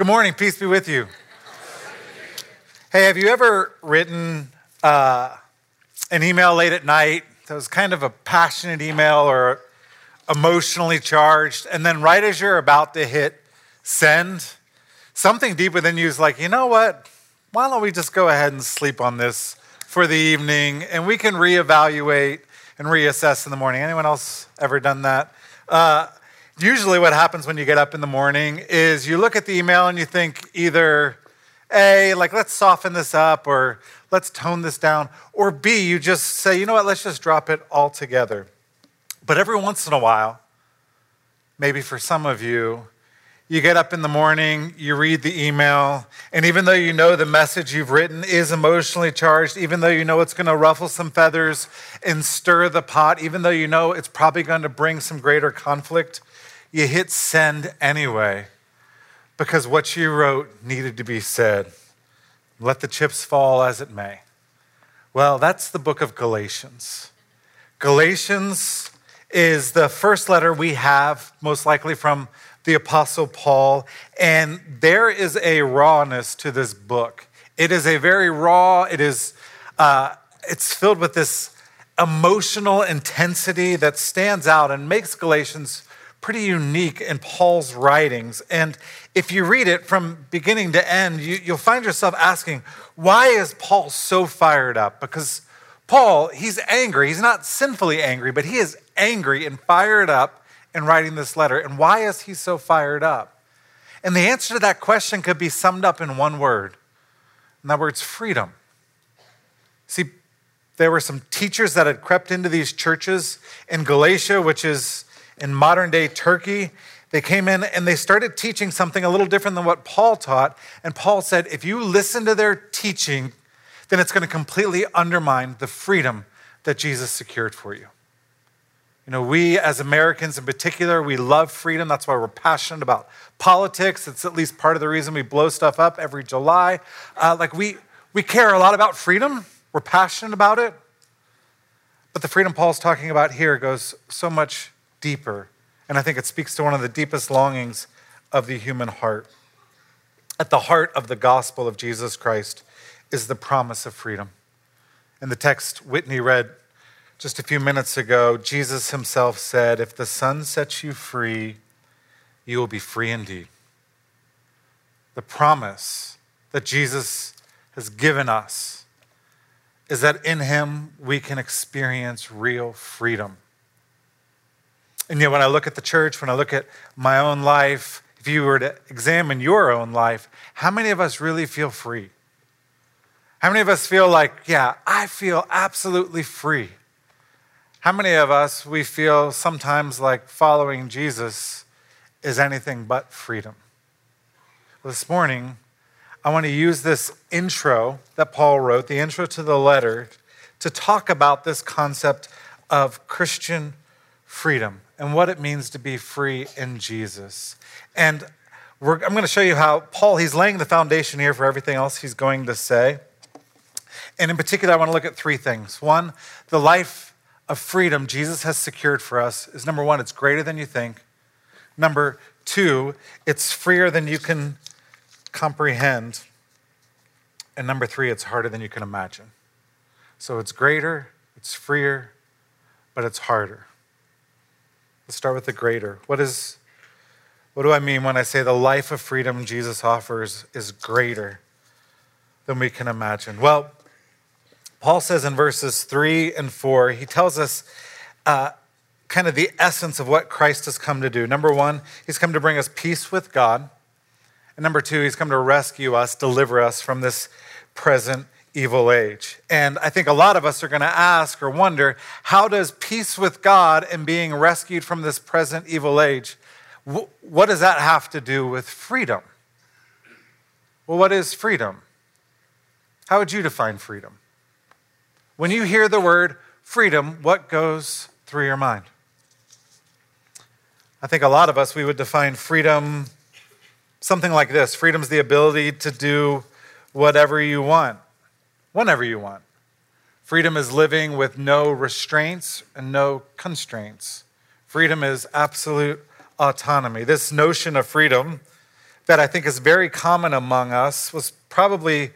Good morning. Peace be with you. Hey, have you ever written uh, an email late at night that was kind of a passionate email or emotionally charged, and then right as you're about to hit send, something deep within you is like, you know what? Why don't we just go ahead and sleep on this for the evening, and we can reevaluate and reassess in the morning. Anyone else ever done that? Uh, usually, what happens when you get up in the morning is you look at the email and you think either A, like, let's soften this up, or let's tone this down, or B, you just say, you know what, let's just drop it all together. But every once in a while, maybe for some of you, you get up in the morning, you read the email, and even though you know the message you've written is emotionally charged, even though you know it's going to ruffle some feathers and stir the pot, even though you know it's probably going to bring some greater conflict, you hit send anyway because what you wrote needed to be said. Let the chips fall as it may. Well, that's the book of Galatians. Galatians is the first letter we have, most likely from the Apostle Paul, and there is a rawness to this book. It is a very raw, it is, uh, it's filled with this emotional intensity that stands out and makes Galatians pretty unique in Paul's writings. And if you read it from beginning to end, you, will find yourself asking, why is Paul so fired up? Because Paul, he's angry. He's not sinfully angry, but he is angry and fired up in writing this letter? And why is he so fired up? And the answer to that question could be summed up in one word, and that word's freedom. See, there were some teachers that had crept into these churches in Galatia, which is in modern day Turkey. They came in and they started teaching something a little different than what Paul taught. And Paul said, if you listen to their teaching, then it's going to completely undermine the freedom that Jesus secured for you. You know, we as Americans in particular, we love freedom. That's why we're passionate about politics. It's at least part of the reason we blow stuff up every July. Uh, like, we, we care a lot about freedom, we're passionate about it. But the freedom Paul's talking about here goes so much deeper. And I think it speaks to one of the deepest longings of the human heart. At the heart of the gospel of Jesus Christ is the promise of freedom. In the text Whitney read just a few minutes ago, Jesus himself said, If the Son sets you free, you will be free indeed. The promise that Jesus has given us is that in him we can experience real freedom. And yet, when I look at the church, when I look at my own life, if you were to examine your own life, how many of us really feel free? How many of us feel like, yeah, I feel absolutely free? How many of us, we feel sometimes like following Jesus is anything but freedom? This morning, I want to use this intro that Paul wrote, the intro to the letter, to talk about this concept of Christian freedom and what it means to be free in Jesus. And I'm going to show you how Paul, he's laying the foundation here for everything else he's going to say. And in particular, I want to look at three things. One, the life of freedom Jesus has secured for us is number one, it's greater than you think. Number two, it's freer than you can comprehend. And number three, it's harder than you can imagine. So it's greater, it's freer, but it's harder. Let's start with the greater. What is what do I mean when I say the life of freedom Jesus offers is greater than we can imagine? Well, Paul says in verses three and four, he tells us uh, kind of the essence of what Christ has come to do. Number one, he's come to bring us peace with God. And number two, he's come to rescue us, deliver us from this present evil age. And I think a lot of us are going to ask or wonder how does peace with God and being rescued from this present evil age, what does that have to do with freedom? Well, what is freedom? How would you define freedom? When you hear the word freedom, what goes through your mind? I think a lot of us, we would define freedom something like this freedom is the ability to do whatever you want, whenever you want. Freedom is living with no restraints and no constraints. Freedom is absolute autonomy. This notion of freedom that I think is very common among us was probably,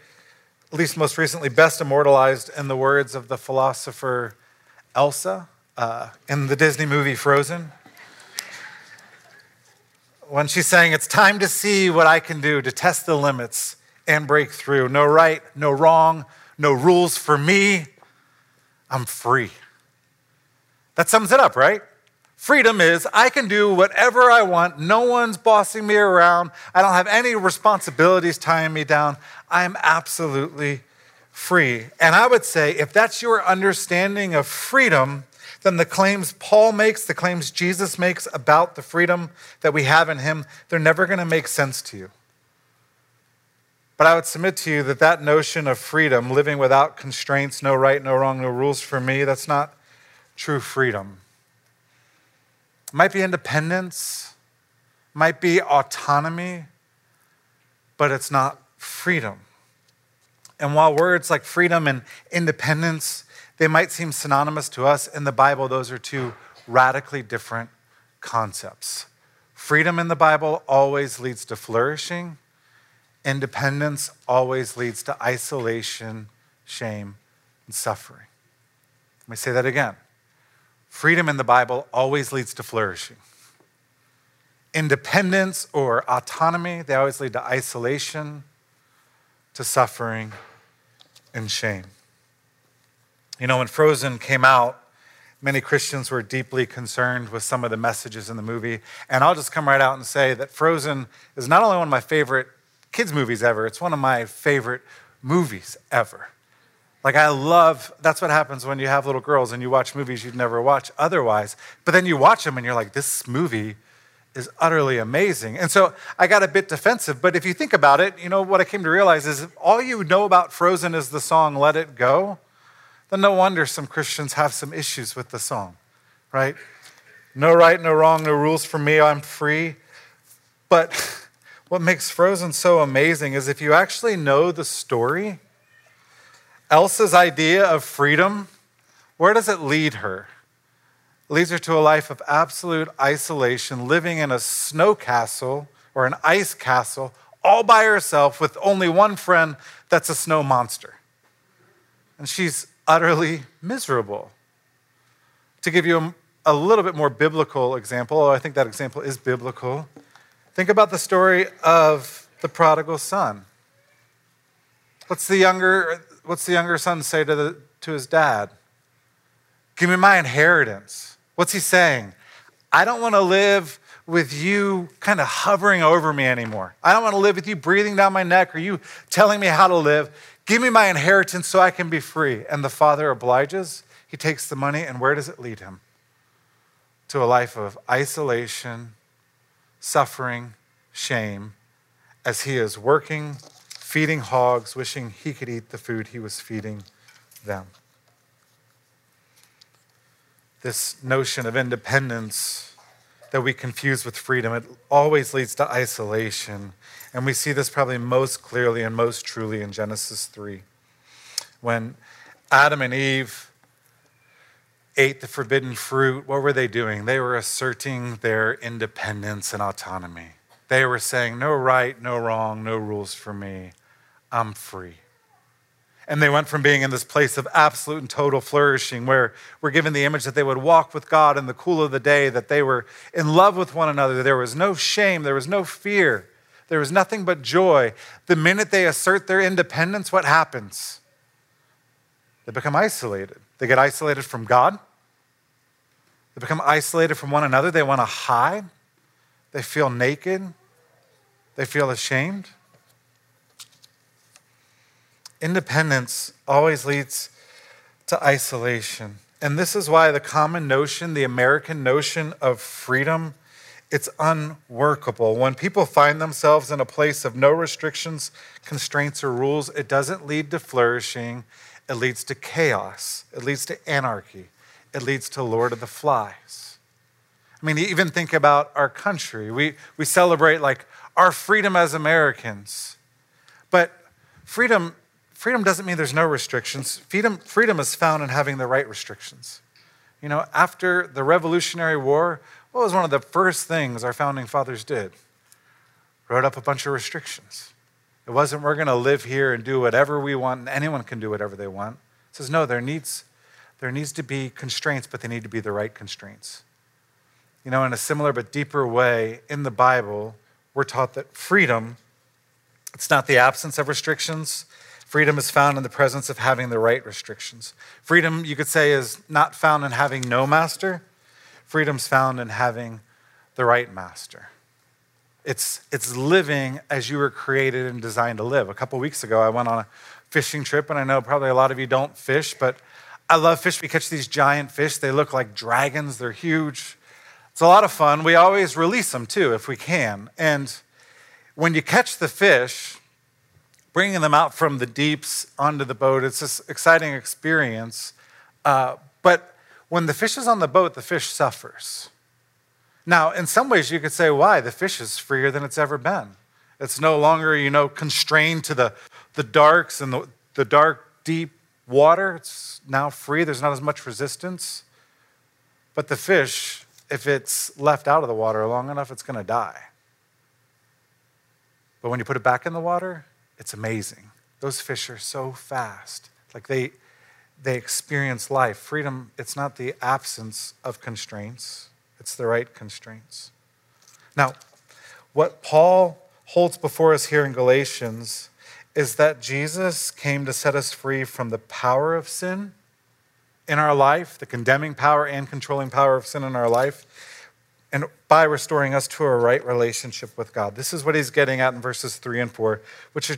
at least most recently, best immortalized in the words of the philosopher Elsa uh, in the Disney movie Frozen. When she's saying, It's time to see what I can do to test the limits and break through. No right, no wrong, no rules for me. I'm free. That sums it up, right? Freedom is I can do whatever I want. No one's bossing me around. I don't have any responsibilities tying me down. I'm absolutely free. And I would say if that's your understanding of freedom, then the claims Paul makes, the claims Jesus makes about the freedom that we have in him, they're never going to make sense to you. But I would submit to you that that notion of freedom, living without constraints, no right, no wrong, no rules for me, that's not true freedom. It might be independence, might be autonomy, but it's not freedom. And while words like freedom and independence, they might seem synonymous to us, in the Bible, those are two radically different concepts. Freedom in the Bible always leads to flourishing. Independence always leads to isolation, shame, and suffering. Let me say that again. Freedom in the Bible always leads to flourishing. Independence or autonomy, they always lead to isolation, to suffering, and shame. You know, when Frozen came out, many Christians were deeply concerned with some of the messages in the movie. And I'll just come right out and say that Frozen is not only one of my favorite kids' movies ever, it's one of my favorite movies ever. Like, I love, that's what happens when you have little girls and you watch movies you'd never watch otherwise. But then you watch them and you're like, this movie is utterly amazing. And so I got a bit defensive. But if you think about it, you know, what I came to realize is all you know about Frozen is the song Let It Go, then no wonder some Christians have some issues with the song, right? No right, no wrong, no rules for me, I'm free. But what makes Frozen so amazing is if you actually know the story, Elsa's idea of freedom, where does it lead her? It leads her to a life of absolute isolation, living in a snow castle or an ice castle all by herself with only one friend that's a snow monster. And she's utterly miserable. To give you a, a little bit more biblical example, I think that example is biblical, think about the story of the prodigal son. What's the younger, what's the younger son say to, the, to his dad? Give me my inheritance. What's he saying? I don't want to live with you kind of hovering over me anymore. I don't want to live with you breathing down my neck or you telling me how to live. Give me my inheritance so I can be free. And the father obliges. He takes the money, and where does it lead him? To a life of isolation, suffering, shame, as he is working feeding hogs, wishing he could eat the food he was feeding them. This notion of independence that we confuse with freedom, it always leads to isolation. And we see this probably most clearly and most truly in Genesis 3. When Adam and Eve ate the forbidden fruit, what were they doing? They were asserting their independence and autonomy. They were saying, no right, no wrong, no rules for me. I'm free. And they went from being in this place of absolute and total flourishing, where we're given the image that they would walk with God in the cool of the day, that they were in love with one another. There was no shame, there was no fear, there was nothing but joy. The minute they assert their independence, what happens? They become isolated. They get isolated from God, they become isolated from one another. They want to hide, they feel naked, they feel ashamed. Independence always leads to isolation. And this is why the common notion, the American notion of freedom, it's unworkable. When people find themselves in a place of no restrictions, constraints, or rules, it doesn't lead to flourishing. It leads to chaos. It leads to anarchy. It leads to Lord of the Flies. I mean, even think about our country. We, we celebrate like our freedom as Americans. But freedom freedom doesn't mean there's no restrictions. Freedom, freedom is found in having the right restrictions. You know, after the Revolutionary War, what was one of the first things our founding fathers did? wrote up a bunch of restrictions. It wasn't we're going to live here and do whatever we want and anyone can do whatever they want. It says no, there needs there needs to be constraints, but they need to be the right constraints. You know, in a similar but deeper way in the Bible, we're taught that freedom it's not the absence of restrictions. Freedom is found in the presence of having the right restrictions. Freedom, you could say, is not found in having no master. Freedom's found in having the right master. It's, it's living as you were created and designed to live. A couple weeks ago, I went on a fishing trip, and I know probably a lot of you don't fish, but I love fish. We catch these giant fish. They look like dragons, they're huge. It's a lot of fun. We always release them too, if we can. And when you catch the fish, bringing them out from the deeps onto the boat, it's this exciting experience. Uh, but when the fish is on the boat, the fish suffers. Now, in some ways, you could say, why? The fish is freer than it's ever been. It's no longer, you know, constrained to the, the darks and the, the dark, deep water. It's now free. There's not as much resistance. But the fish, if it's left out of the water long enough, it's going to die. But when you put it back in the water, it's amazing. Those fish are so fast. Like they, they experience life. Freedom, it's not the absence of constraints, it's the right constraints. Now, what Paul holds before us here in Galatians is that Jesus came to set us free from the power of sin in our life, the condemning power and controlling power of sin in our life, and by restoring us to a right relationship with God. This is what he's getting at in verses three and four, which are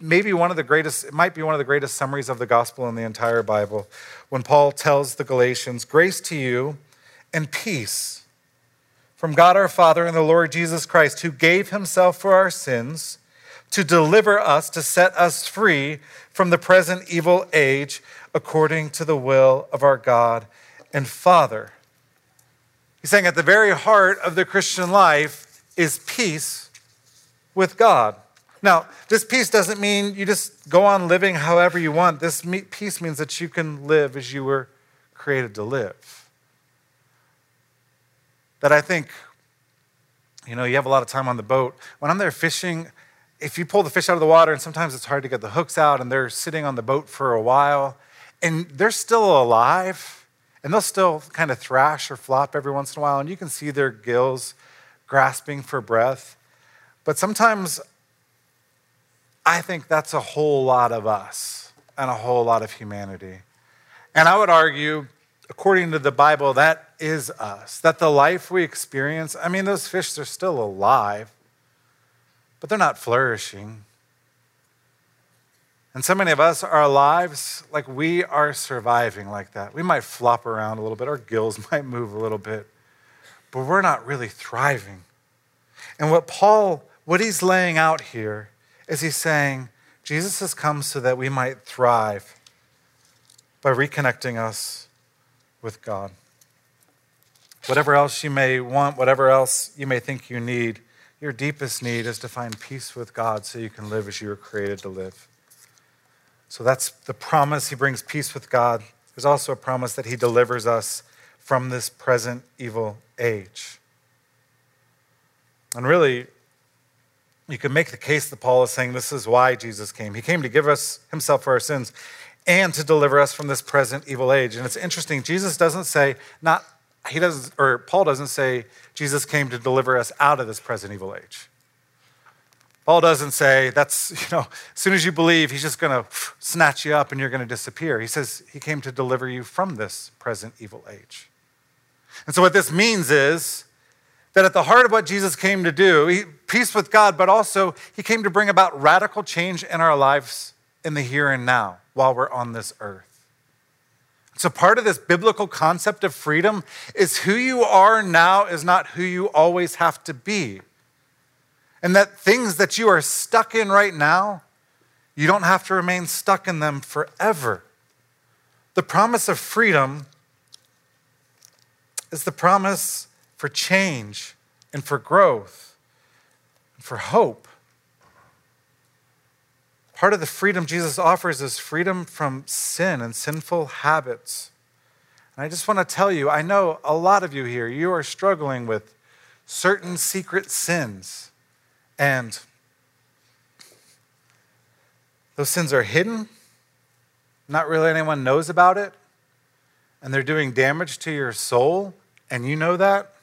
maybe one of the greatest, it might be one of the greatest summaries of the gospel in the entire Bible, when Paul tells the Galatians, Grace to you and peace from God our Father and the Lord Jesus Christ, who gave himself for our sins to deliver us, to set us free from the present evil age, according to the will of our God and Father. He's saying at the very heart of the Christian life is peace with God. Now, this peace doesn't mean you just go on living however you want. This peace means that you can live as you were created to live that I think, you know, you have a lot of time on the boat. When I'm there fishing, if you pull the fish out of the water, and sometimes it's hard to get the hooks out, and they're sitting on the boat for a while, and they're still alive, and they'll still kind of thrash or flop every once in a while, and you can see their gills grasping for breath. But sometimes I think that's a whole lot of us and a whole lot of humanity. And I would argue according to the Bible, that is us. That the life we experience, I mean, those fish are still alive, but they're not flourishing. And so many of us, our lives, like we are surviving like that. We might flop around a little bit, our gills might move a little bit, but we're not really thriving. And what Paul, what he's laying out here is he's saying, Jesus has come so that we might thrive by reconnecting us with God. Whatever else you may want, whatever else you may think you need, your deepest need is to find peace with God so you can live as you were created to live. So that's the promise. He brings peace with God. There's also a promise that He delivers us from this present evil age. And really, you can make the case that Paul is saying this is why Jesus came. He came to give us Himself for our sins and to deliver us from this present evil age. And it's interesting, Jesus doesn't say, not, he doesn't, or Paul doesn't say Jesus came to deliver us out of this present evil age. Paul doesn't say that's, you know, as soon as you believe, he's just going to snatch you up and you're going to disappear. He says he came to deliver you from this present evil age. And so, what this means is that at the heart of what Jesus came to do, he, peace with God, but also he came to bring about radical change in our lives in the here and now while we're on this earth. So, part of this biblical concept of freedom is who you are now is not who you always have to be. And that things that you are stuck in right now, you don't have to remain stuck in them forever. The promise of freedom is the promise for change and for growth and for hope. Part of the freedom Jesus offers is freedom from sin and sinful habits. And I just want to tell you, I know a lot of you here, you are struggling with certain secret sins And those sins are hidden, not really anyone knows about it, and they're doing damage to your soul, and you know that.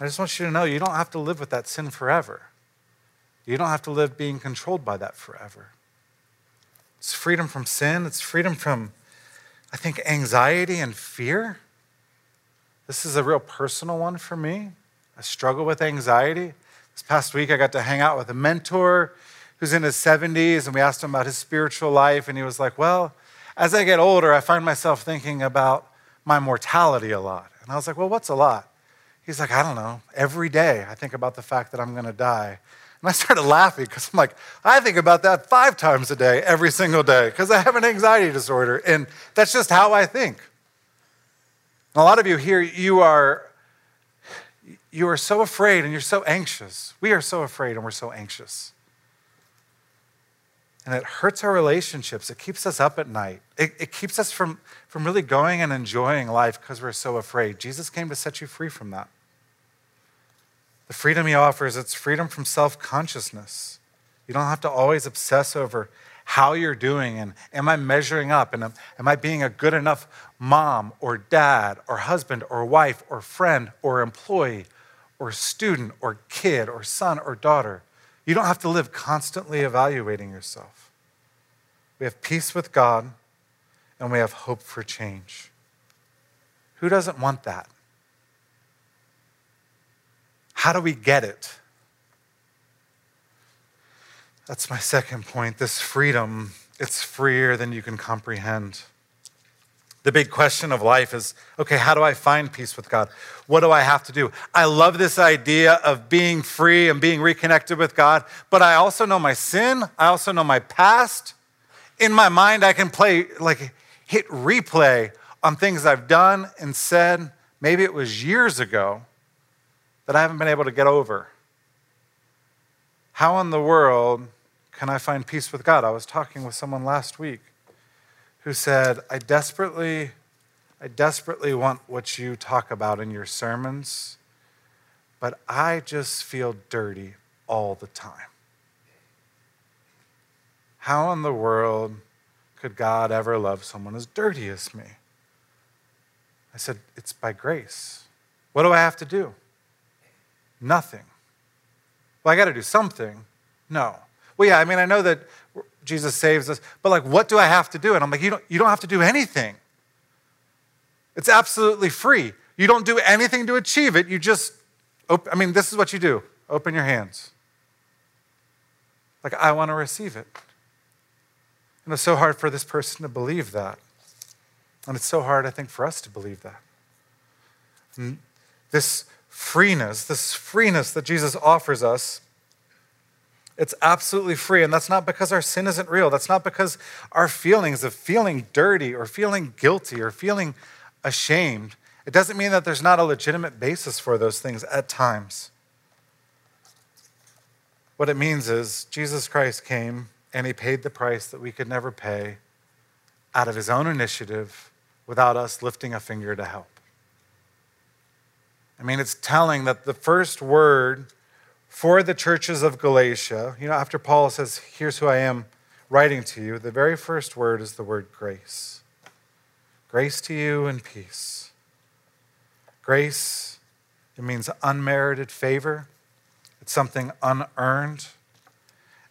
I just want you to know you don't have to live with that sin forever. You don't have to live being controlled by that forever. It's freedom from sin, it's freedom from, I think, anxiety and fear. This is a real personal one for me. I struggle with anxiety. This past week, I got to hang out with a mentor who's in his 70s, and we asked him about his spiritual life, and he was like, Well, as I get older, I find myself thinking about my mortality a lot. And I was like, Well, what's a lot? He's like, I don't know. Every day I think about the fact that I'm going to die. And I started laughing because I'm like, I think about that five times a day, every single day, because I have an anxiety disorder. And that's just how I think. And a lot of you here, you are, you are so afraid and you're so anxious. We are so afraid and we're so anxious. And it hurts our relationships. It keeps us up at night. It, it keeps us from, from really going and enjoying life because we're so afraid. Jesus came to set you free from that. The freedom he offers, it's freedom from self consciousness. You don't have to always obsess over how you're doing and am I measuring up and am, am I being a good enough mom or dad or husband or wife or friend or employee or student or kid or son or daughter. You don't have to live constantly evaluating yourself. We have peace with God and we have hope for change. Who doesn't want that? How do we get it? That's my second point. This freedom, it's freer than you can comprehend. The big question of life is okay, how do I find peace with God? What do I have to do? I love this idea of being free and being reconnected with God, but I also know my sin. I also know my past. In my mind, I can play, like, hit replay on things I've done and said. Maybe it was years ago that I haven't been able to get over. How in the world can I find peace with God? I was talking with someone last week who said, I desperately, I desperately want what you talk about in your sermons, but I just feel dirty all the time. How in the world could God ever love someone as dirty as me? I said, It's by grace. What do I have to do? Nothing. Well, I got to do something. No. Well, yeah, I mean, I know that Jesus saves us. But like, what do I have to do? And I'm like, you don't, you don't have to do anything. It's absolutely free. You don't do anything to achieve it. You just, I mean, this is what you do open your hands. Like, I want to receive it. And it's so hard for this person to believe that. And it's so hard, I think, for us to believe that. And this freeness, this freeness that Jesus offers us it's absolutely free. And that's not because our sin isn't real. That's not because our feelings of feeling dirty or feeling guilty or feeling ashamed. It doesn't mean that there's not a legitimate basis for those things at times. What it means is Jesus Christ came and he paid the price that we could never pay out of his own initiative without us lifting a finger to help. I mean, it's telling that the first word for the churches of Galatia, you know, after Paul says, Here's who I am writing to you, the very first word is the word grace. Grace to you and peace. Grace, it means unmerited favor, it's something unearned.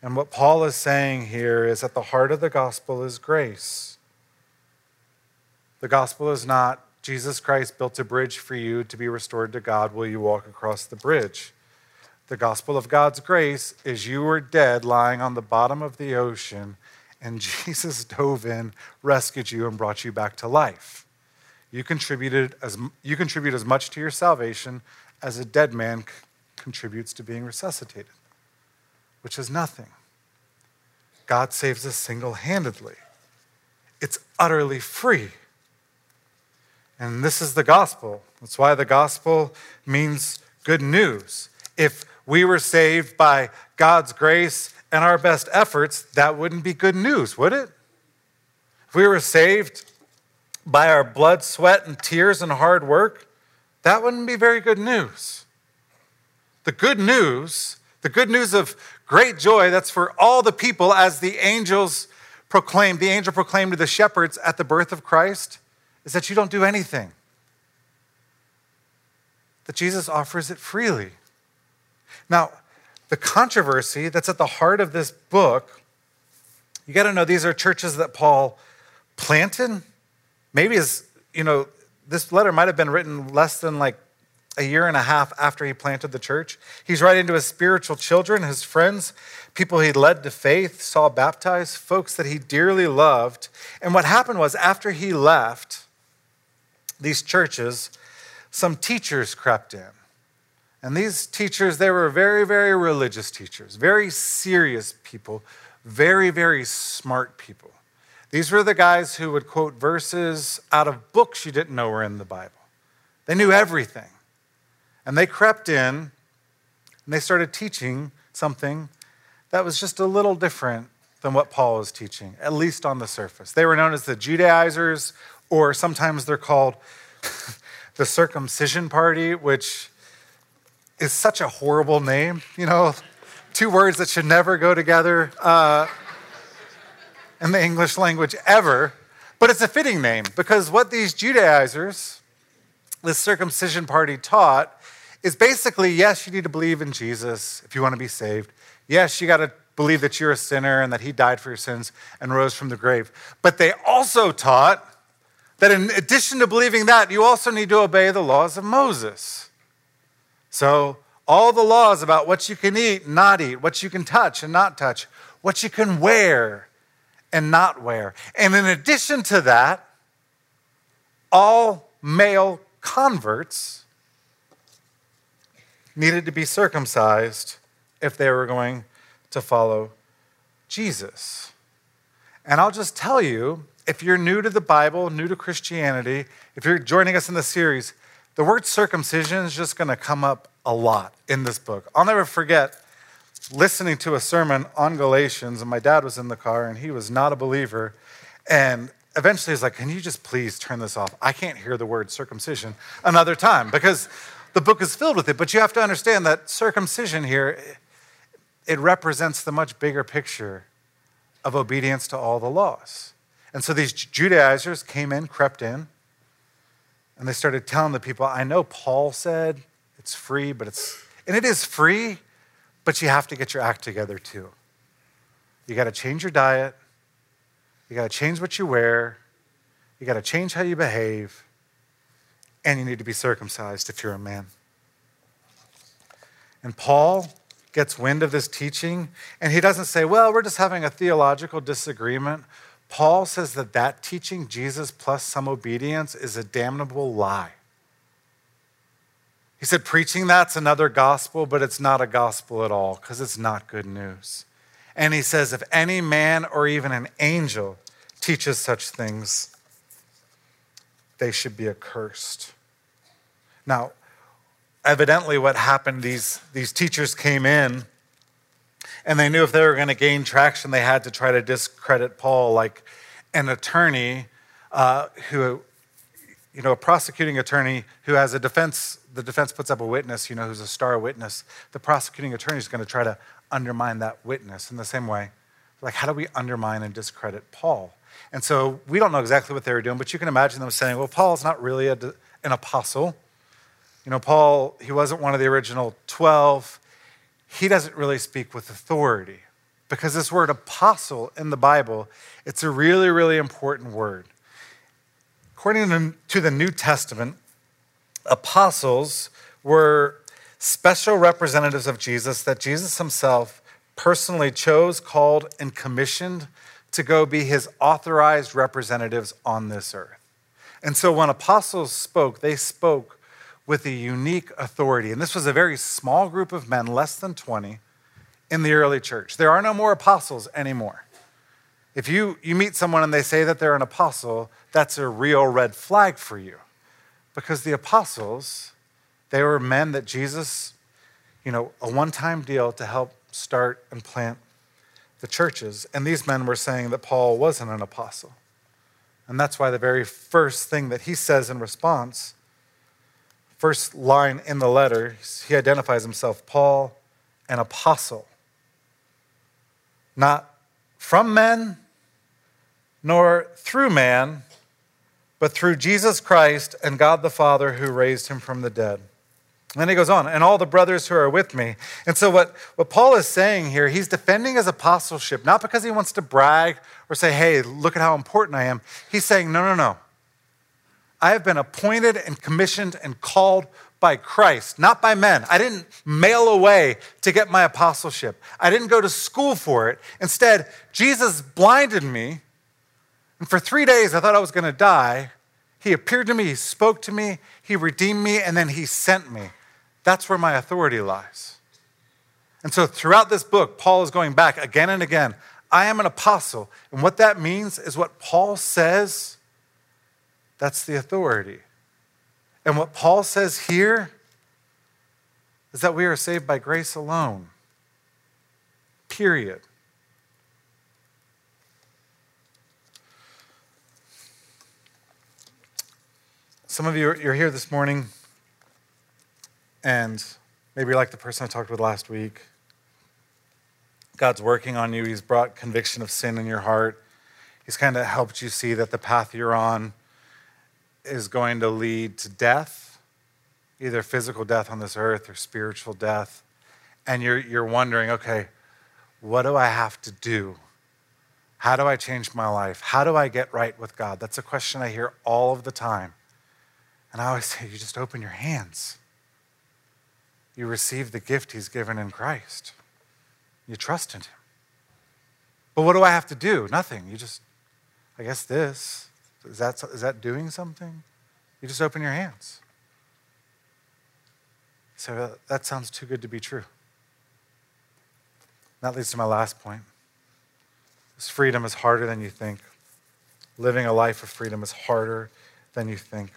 And what Paul is saying here is at the heart of the gospel is grace. The gospel is not Jesus Christ built a bridge for you to be restored to God. Will you walk across the bridge? The gospel of God's grace is you were dead lying on the bottom of the ocean, and Jesus dove in, rescued you, and brought you back to life. You contributed as, you contribute as much to your salvation as a dead man contributes to being resuscitated, which is nothing. God saves us single handedly, it's utterly free. And this is the gospel. That's why the gospel means good news. If we were saved by God's grace and our best efforts, that wouldn't be good news, would it? If we were saved by our blood, sweat, and tears and hard work, that wouldn't be very good news. The good news The good news of great joy that's for all the people as the angels proclaimed, the angel proclaimed to the shepherds at the birth of Christ, is that you don't do anything. That Jesus offers it freely. Now, the controversy that's at the heart of this book, you got to know these are churches that Paul planted. Maybe as, you know, this letter might have been written less than like a year and a half after he planted the church. He's writing to his spiritual children, his friends, people he led to faith, saw baptized, folks that he dearly loved. And what happened was after he left these churches, some teachers crept in. And these teachers, they were very, very religious teachers, very serious people, very, very smart people. These were the guys who would quote verses out of books you didn't know were in the Bible. They knew everything. And they crept in and they started teaching something that was just a little different than what Paul was teaching, at least on the surface. They were known as the Judaizers, or sometimes they're called the circumcision party, which is such a horrible name, you know, two words that should never go together uh, in the English language ever. But it's a fitting name because what these Judaizers, this circumcision party, taught is basically yes, you need to believe in Jesus if you want to be saved. Yes, you got to believe that you're a sinner and that he died for your sins and rose from the grave. But they also taught that in addition to believing that, you also need to obey the laws of Moses. So, all the laws about what you can eat and not eat, what you can touch and not touch, what you can wear and not wear. And in addition to that, all male converts needed to be circumcised if they were going to follow Jesus. And I'll just tell you if you're new to the Bible, new to Christianity, if you're joining us in the series, the word circumcision is just going to come up a lot in this book. I'll never forget listening to a sermon on Galatians, and my dad was in the car, and he was not a believer. And eventually he's like, Can you just please turn this off? I can't hear the word circumcision another time because the book is filled with it. But you have to understand that circumcision here, it represents the much bigger picture of obedience to all the laws. And so these Judaizers came in, crept in, and they started telling the people, I know Paul said it's free, but it's, and it is free, but you have to get your act together too. You got to change your diet. You got to change what you wear. You got to change how you behave. And you need to be circumcised if you're a man. And Paul gets wind of this teaching, and he doesn't say, Well, we're just having a theological disagreement. Paul says that that teaching, Jesus plus some obedience, is a damnable lie. He said, preaching that's another gospel, but it's not a gospel at all because it's not good news. And he says, if any man or even an angel teaches such things, they should be accursed. Now, evidently, what happened, these, these teachers came in and they knew if they were going to gain traction, they had to try to discredit Paul, like an attorney uh, who, you know, a prosecuting attorney who has a defense, the defense puts up a witness, you know, who's a star witness. The prosecuting attorney is going to try to undermine that witness in the same way. Like, how do we undermine and discredit Paul? And so we don't know exactly what they were doing, but you can imagine them saying, well, Paul's not really a, an apostle. You know, Paul, he wasn't one of the original 12 he doesn't really speak with authority because this word apostle in the Bible, it's a really, really important word. According to the New Testament, apostles were special representatives of Jesus that Jesus himself personally chose, called, and commissioned to go be his authorized representatives on this earth. And so when apostles spoke, they spoke with a unique authority. And this was a very small group of men, less than 20, in the early church. There are no more apostles anymore. If you, you meet someone and they say that they're an apostle, that's a real red flag for you. Because the apostles, they were men that Jesus, you know, a one time deal to help start and plant the churches. And these men were saying that Paul wasn't an apostle. And that's why the very first thing that he says in response first line in the letter, he identifies himself Paul, an apostle, not from men, nor through man, but through Jesus Christ and God the Father who raised him from the dead. And then he goes on, and all the brothers who are with me. And so, what, what Paul is saying here, he's defending his apostleship, not because he wants to brag or say, hey, look at how important I am. He's saying, no, no, no. I have been appointed and commissioned and called by Christ, not by men. I didn't mail away to get my apostleship, I didn't go to school for it. Instead, Jesus blinded me. And for three days, I thought I was going to die. He appeared to me, he spoke to me, he redeemed me, and then he sent me. That's where my authority lies. And so throughout this book, Paul is going back again and again. I am an apostle. And what that means is what Paul says, that's the authority. And what Paul says here is that we are saved by grace alone. Period. Some of you, you're here this morning and maybe you're like the person I talked with last week. God's working on you. He's brought conviction of sin in your heart. He's kind of helped you see that the path you're on is going to lead to death, either physical death on this earth or spiritual death. And you're, you're wondering, okay, what do I have to do? How do I change my life? How do I get right with God? That's a question I hear all of the time. And I always say, you just open your hands you receive the gift he's given in Christ. You trust in him. But what do I have to do? Nothing. You just, I guess this. Is that, is that doing something? You just open your hands. So uh, that sounds too good to be true. That leads to my last point. This freedom is harder than you think. Living a life of freedom is harder than you think.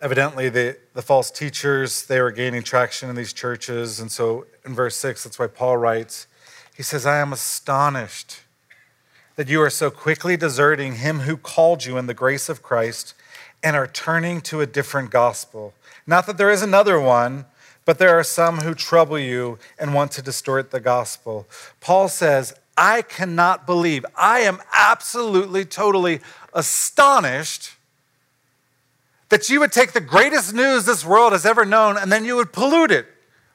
evidently the, the false teachers they were gaining traction in these churches and so in verse 6 that's why paul writes he says i am astonished that you are so quickly deserting him who called you in the grace of christ and are turning to a different gospel. Not that there is another one but there are some who trouble you and want to distort the gospel. Paul says i cannot believe. I am absolutely totally astonished that you would take the greatest news this world has ever known and then you would pollute it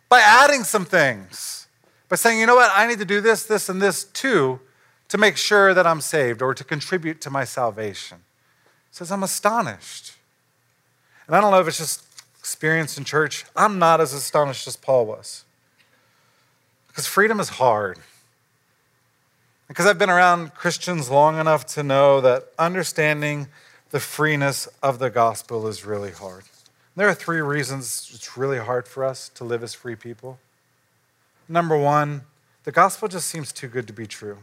by adding some things, by saying, you know what, I need to do this, this, and this too to make sure that I'm saved or to contribute to my salvation. He says, I'm astonished. And I don't know if it's just experience in church. I'm not as astonished as Paul was. Because freedom is hard. Because I've been around Christians long enough to know that understanding the freeness of the gospel is really hard. There are three reasons it's really hard for us to live as free people. Number one, the gospel just seems too good to be true.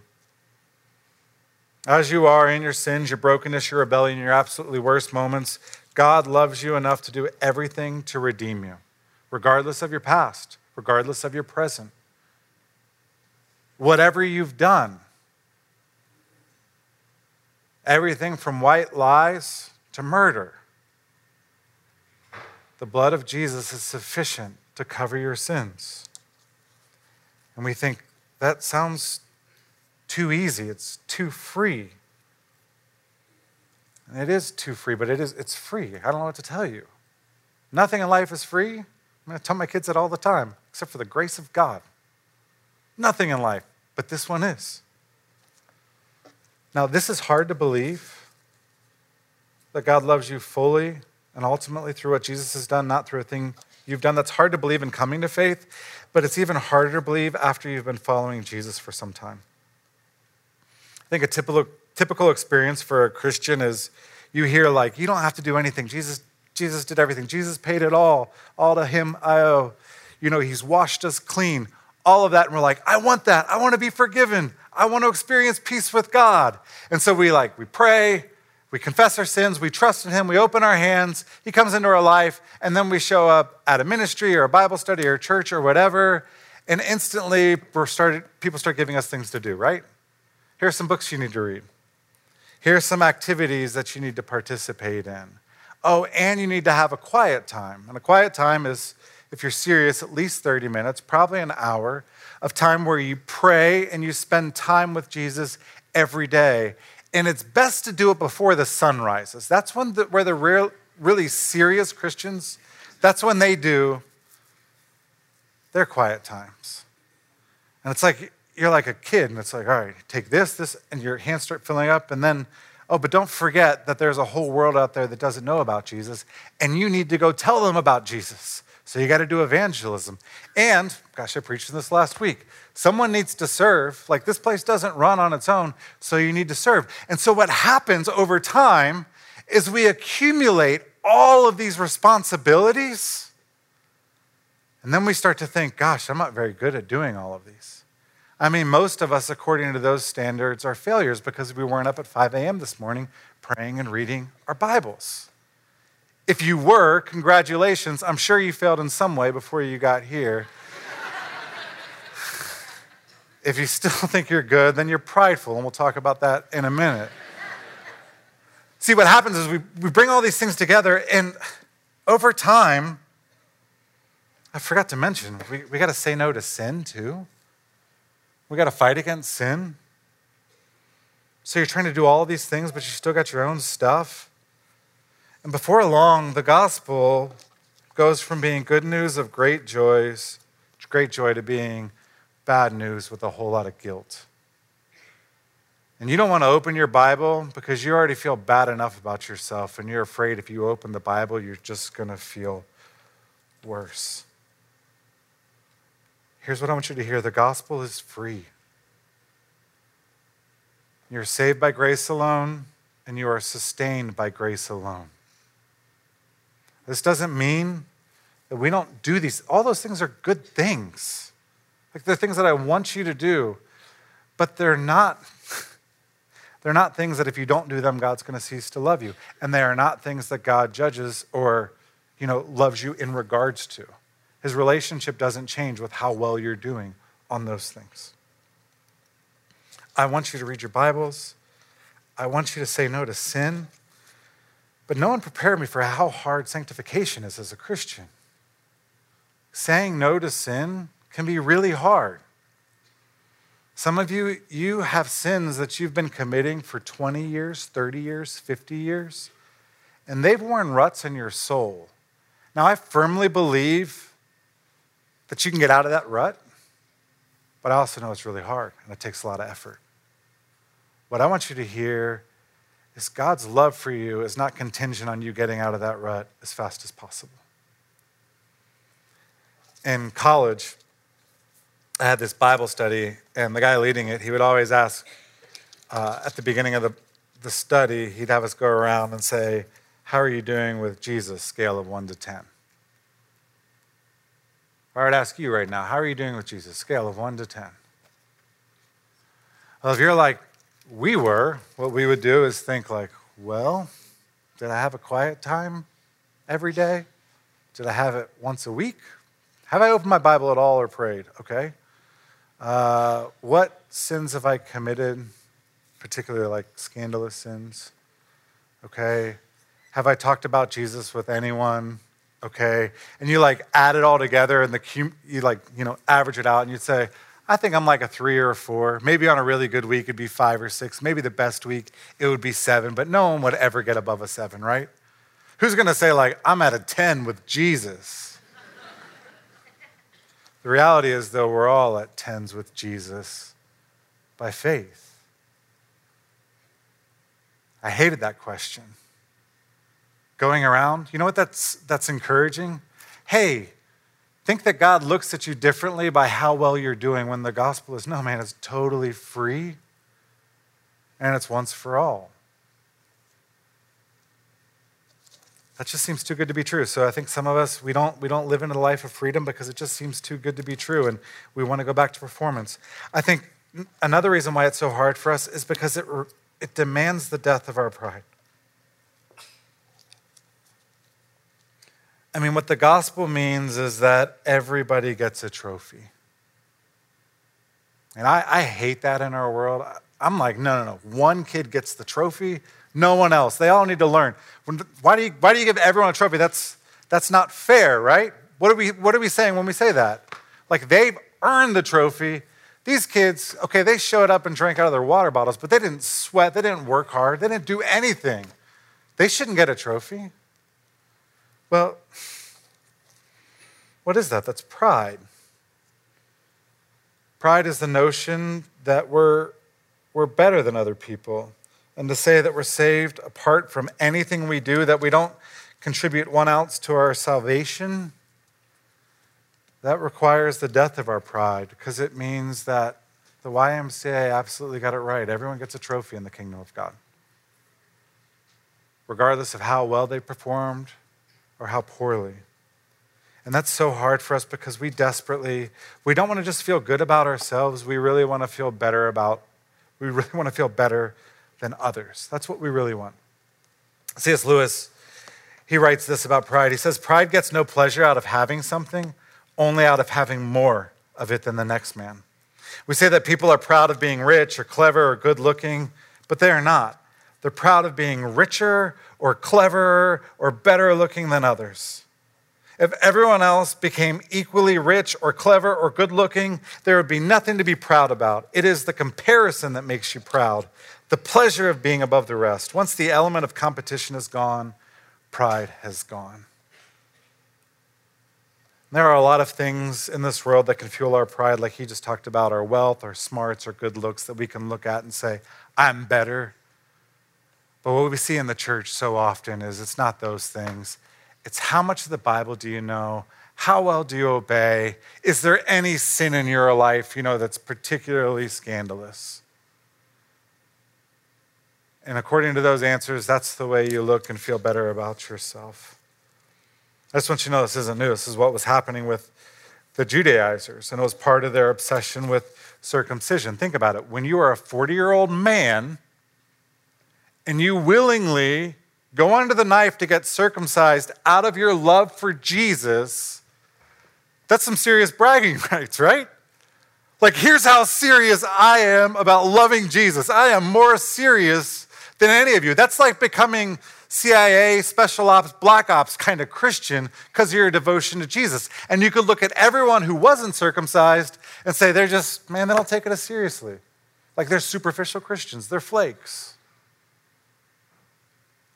As you are in your sins, your brokenness, your rebellion, your absolutely worst moments, God loves you enough to do everything to redeem you, regardless of your past, regardless of your present. Whatever you've done, everything from white lies to murder. The blood of Jesus is sufficient to cover your sins. And we think that sounds too easy, it's too free. And it is too free, but it is it's free. I don't know what to tell you. Nothing in life is free. I'm going to tell my kids that all the time, except for the grace of God. Nothing in life, but this one is. Now, this is hard to believe that God loves you fully and ultimately through what Jesus has done, not through a thing you've done. That's hard to believe in coming to faith, but it's even harder to believe after you've been following Jesus for some time. I think a typical, typical experience for a Christian is you hear, like, you don't have to do anything. Jesus, Jesus did everything. Jesus paid it all. All to him I owe. You know, he's washed us clean. All of that. And we're like, I want that. I want to be forgiven. I want to experience peace with God. And so we like, we pray, we confess our sins, we trust in Him, we open our hands, He comes into our life, and then we show up at a ministry or a Bible study or church or whatever, and instantly we're started, people start giving us things to do, right? Here are some books you need to read. Here are some activities that you need to participate in. Oh, and you need to have a quiet time. And a quiet time is if you're serious, at least 30 minutes, probably an hour of time where you pray and you spend time with Jesus every day. And it's best to do it before the sun rises. That's when the, where the real, really serious Christians, that's when they do their quiet times. And it's like you're like a kid, and it's like, all right, take this, this, and your hands start filling up, and then, oh, but don't forget that there's a whole world out there that doesn't know about Jesus, and you need to go tell them about Jesus. So you got to do evangelism. And, gosh, I preached this last week. Someone needs to serve. Like this place doesn't run on its own, so you need to serve. And so what happens over time is we accumulate all of these responsibilities. And then we start to think, gosh, I'm not very good at doing all of these. I mean, most of us, according to those standards, are failures because we weren't up at 5 a.m. this morning praying and reading our Bibles. If you were, congratulations. I'm sure you failed in some way before you got here. if you still think you're good, then you're prideful, and we'll talk about that in a minute. See, what happens is we, we bring all these things together, and over time, I forgot to mention, we, we got to say no to sin too. We got to fight against sin. So you're trying to do all these things, but you still got your own stuff. And before long, the gospel goes from being good news of great joys, great joy, to being bad news with a whole lot of guilt. And you don't want to open your Bible because you already feel bad enough about yourself, and you're afraid if you open the Bible, you're just going to feel worse. Here's what I want you to hear the gospel is free. You're saved by grace alone, and you are sustained by grace alone. This doesn't mean that we don't do these. All those things are good things. Like they're things that I want you to do, but they're not. They're not things that if you don't do them, God's going to cease to love you. And they are not things that God judges or, you know, loves you in regards to. His relationship doesn't change with how well you're doing on those things. I want you to read your Bibles. I want you to say no to sin. But no one prepared me for how hard sanctification is as a Christian. Saying no to sin can be really hard. Some of you, you have sins that you've been committing for 20 years, 30 years, 50 years, and they've worn ruts in your soul. Now, I firmly believe that you can get out of that rut, but I also know it's really hard and it takes a lot of effort. What I want you to hear is God's love for you is not contingent on you getting out of that rut as fast as possible. In college, I had this Bible study, and the guy leading it, he would always ask uh, at the beginning of the, the study, he'd have us go around and say, How are you doing with Jesus, scale of 1 to 10? I would ask you right now, How are you doing with Jesus, scale of 1 to 10? Well, if you're like, we were, what we would do is think like, well, did I have a quiet time every day? Did I have it once a week? Have I opened my Bible at all or prayed? Okay. Uh, what sins have I committed, particularly like scandalous sins? Okay. Have I talked about Jesus with anyone? Okay. And you like add it all together and the you like, you know, average it out and you'd say, I think I'm like a three or a four. Maybe on a really good week, it'd be five or six. Maybe the best week, it would be seven, but no one would ever get above a seven, right? Who's gonna say, like, I'm at a 10 with Jesus? the reality is, though, we're all at 10s with Jesus by faith. I hated that question. Going around, you know what that's, that's encouraging? Hey, think that God looks at you differently by how well you're doing when the gospel is no, man, it's totally free and it's once for all. That just seems too good to be true. So I think some of us we don't we don't live in a life of freedom because it just seems too good to be true and we want to go back to performance. I think another reason why it's so hard for us is because it it demands the death of our pride. I mean, what the gospel means is that everybody gets a trophy. And I, I, hate that in our world. I'm like, no, no, no. One kid gets the trophy, no one else. They all need to learn. Why do you, why do you give everyone a trophy? That's, that's not fair, right? What are we, what are we saying when we say that? Like they've earned the trophy. These kids, okay, they showed up and drank out of their water bottles, but they didn't sweat, they didn't work hard, they didn't do anything. They shouldn't get a trophy. Well, what is that? That's pride. Pride is the notion that we're, we're better than other people. And to say that we're saved apart from anything we do, that we don't contribute one ounce to our salvation, that requires the death of our pride because it means that the YMCA absolutely got it right. Everyone gets a trophy in the kingdom of God, regardless of how well they performed or how poorly. And that's so hard for us because we desperately, we don't want to just feel good about ourselves. We really want to feel better about, we really want to feel better than others. That's what we really want. C.S. Lewis, he writes this about pride. He says, Pride gets no pleasure out of having something, only out of having more of it than the next man. We say that people are proud of being rich or clever or good looking, but they are not. They're proud of being richer or cleverer or better looking than others. If everyone else became equally rich or clever or good looking, there would be nothing to be proud about. It is the comparison that makes you proud, the pleasure of being above the rest. Once the element of competition is gone, pride has gone. There are a lot of things in this world that can fuel our pride, like he just talked about our wealth, our smarts, our good looks that we can look at and say, I'm better. But what we see in the church so often is it's not those things. It's how much of the Bible do you know? How well do you obey? Is there any sin in your life, you know, that's particularly scandalous? And according to those answers, that's the way you look and feel better about yourself. I just want you to know this isn't new. This is what was happening with the Judaizers, and it was part of their obsession with circumcision. Think about it. When you are a 40 year old man and you willingly go under the knife to get circumcised out of your love for Jesus, that's some serious bragging rights, right? Like, here's how serious I am about loving Jesus. I am more serious than any of you. That's like becoming CIA, special ops, black ops kind of Christian because of your devotion to Jesus. And you could look at everyone who wasn't circumcised and say, they're just, man, they don't take it as seriously. Like they're superficial Christians, they're flakes.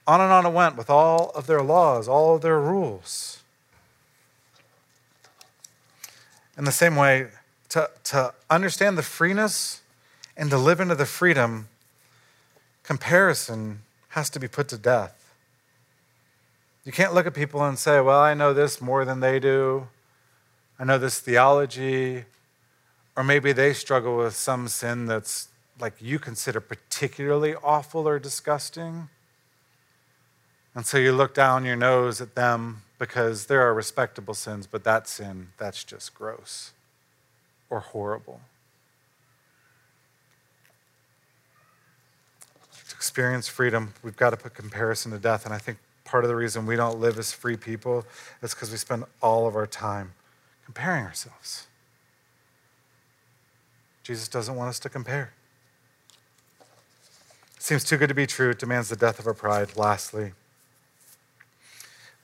On and on it went with all of their laws, all of their rules. In the same way, to, to understand the freeness and to live into the freedom, comparison has to be put to death. You can't look at people and say, well, I know this more than they do. I know this theology. Or maybe they struggle with some sin that's like you consider particularly awful or disgusting. And so you look down your nose at them because there are respectable sins, but that sin, that's just gross or horrible. To experience freedom, we've got to put comparison to death. And I think part of the reason we don't live as free people is because we spend all of our time comparing ourselves. Jesus doesn't want us to compare. It seems too good to be true. It demands the death of our pride. Lastly,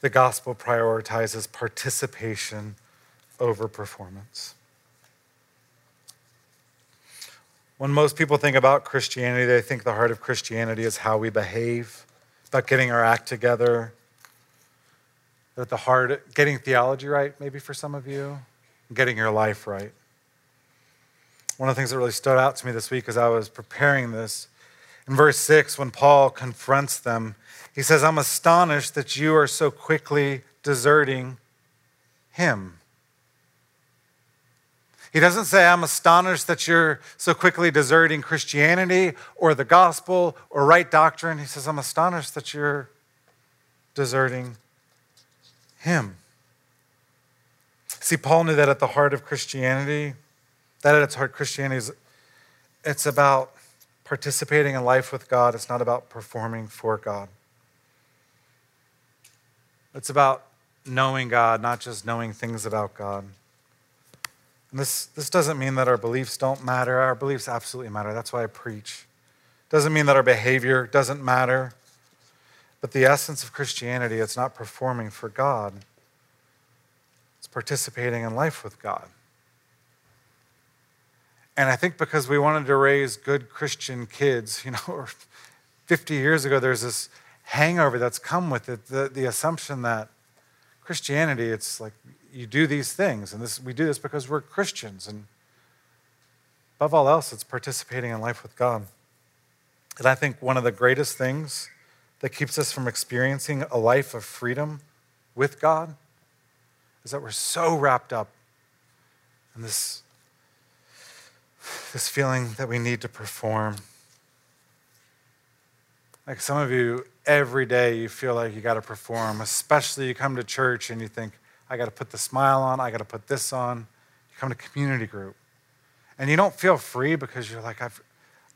the gospel prioritizes participation over performance. When most people think about Christianity, they think the heart of Christianity is how we behave about getting our act together, at the heart, getting theology right, maybe for some of you, getting your life right. One of the things that really stood out to me this week as I was preparing this, in verse 6, when Paul confronts them, he says, I'm astonished that you are so quickly deserting him. He doesn't say, I'm astonished that you're so quickly deserting Christianity or the gospel or right doctrine. He says, I'm astonished that you're deserting him. See, Paul knew that at the heart of Christianity, that at its heart, Christianity is it's about participating in life with God. It's not about performing for God. It's about knowing God, not just knowing things about God. And this, this doesn't mean that our beliefs don't matter. Our beliefs absolutely matter. That's why I preach. Doesn't mean that our behavior doesn't matter. But the essence of Christianity, it's not performing for God, it's participating in life with God. And I think because we wanted to raise good Christian kids, you know, 50 years ago, there's this hangover that's come with it the, the assumption that Christianity, it's like you do these things, and this, we do this because we're Christians. And above all else, it's participating in life with God. And I think one of the greatest things that keeps us from experiencing a life of freedom with God is that we're so wrapped up in this, this feeling that we need to perform. Like some of you, every day you feel like you got to perform, especially you come to church and you think, I got to put the smile on, I got to put this on. You come to community group and you don't feel free because you're like, I've,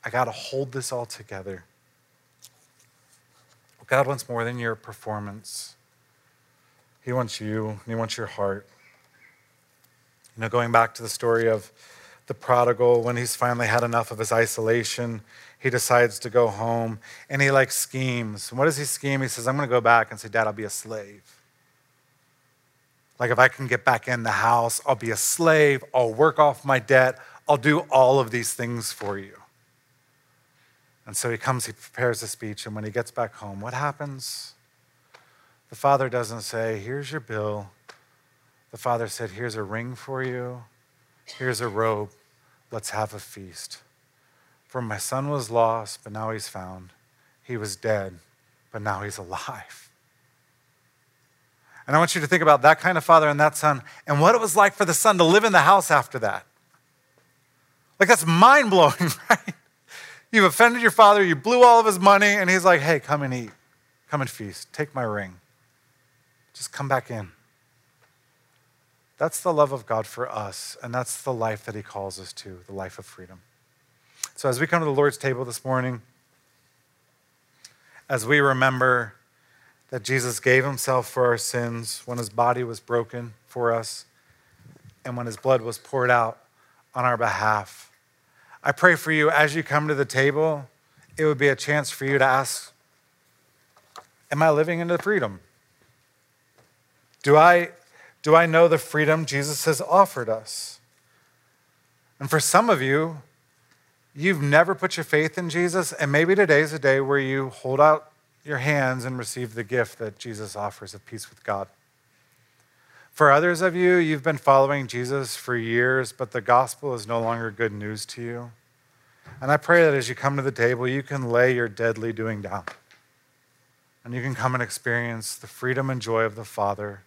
I got to hold this all together. God wants more than your performance. He wants you, and He wants your heart. You know, going back to the story of the prodigal, when he's finally had enough of his isolation, he decides to go home and he like schemes. And what does he scheme? He says, I'm going to go back and say, Dad, I'll be a slave. Like if I can get back in the house, I'll be a slave, I'll work off my debt, I'll do all of these things for you. And so he comes, he prepares a speech, and when he gets back home, what happens? The father doesn't say, Here's your bill. The father said, Here's a ring for you, here's a robe, let's have a feast. For my son was lost, but now he's found. He was dead, but now he's alive. And I want you to think about that kind of father and that son and what it was like for the son to live in the house after that. Like, that's mind blowing, right? You've offended your father, you blew all of his money, and he's like, hey, come and eat, come and feast, take my ring. Just come back in. That's the love of God for us, and that's the life that he calls us to, the life of freedom. So, as we come to the Lord's table this morning, as we remember that Jesus gave himself for our sins when his body was broken for us and when his blood was poured out on our behalf, I pray for you as you come to the table, it would be a chance for you to ask Am I living into freedom? Do I, do I know the freedom Jesus has offered us? And for some of you, you've never put your faith in Jesus, and maybe today's a day where you hold out your hands and receive the gift that Jesus offers of peace with God. For others of you, you've been following Jesus for years, but the gospel is no longer good news to you. And I pray that as you come to the table, you can lay your deadly doing down. And you can come and experience the freedom and joy of the Father,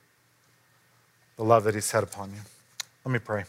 the love that He set upon you. Let me pray.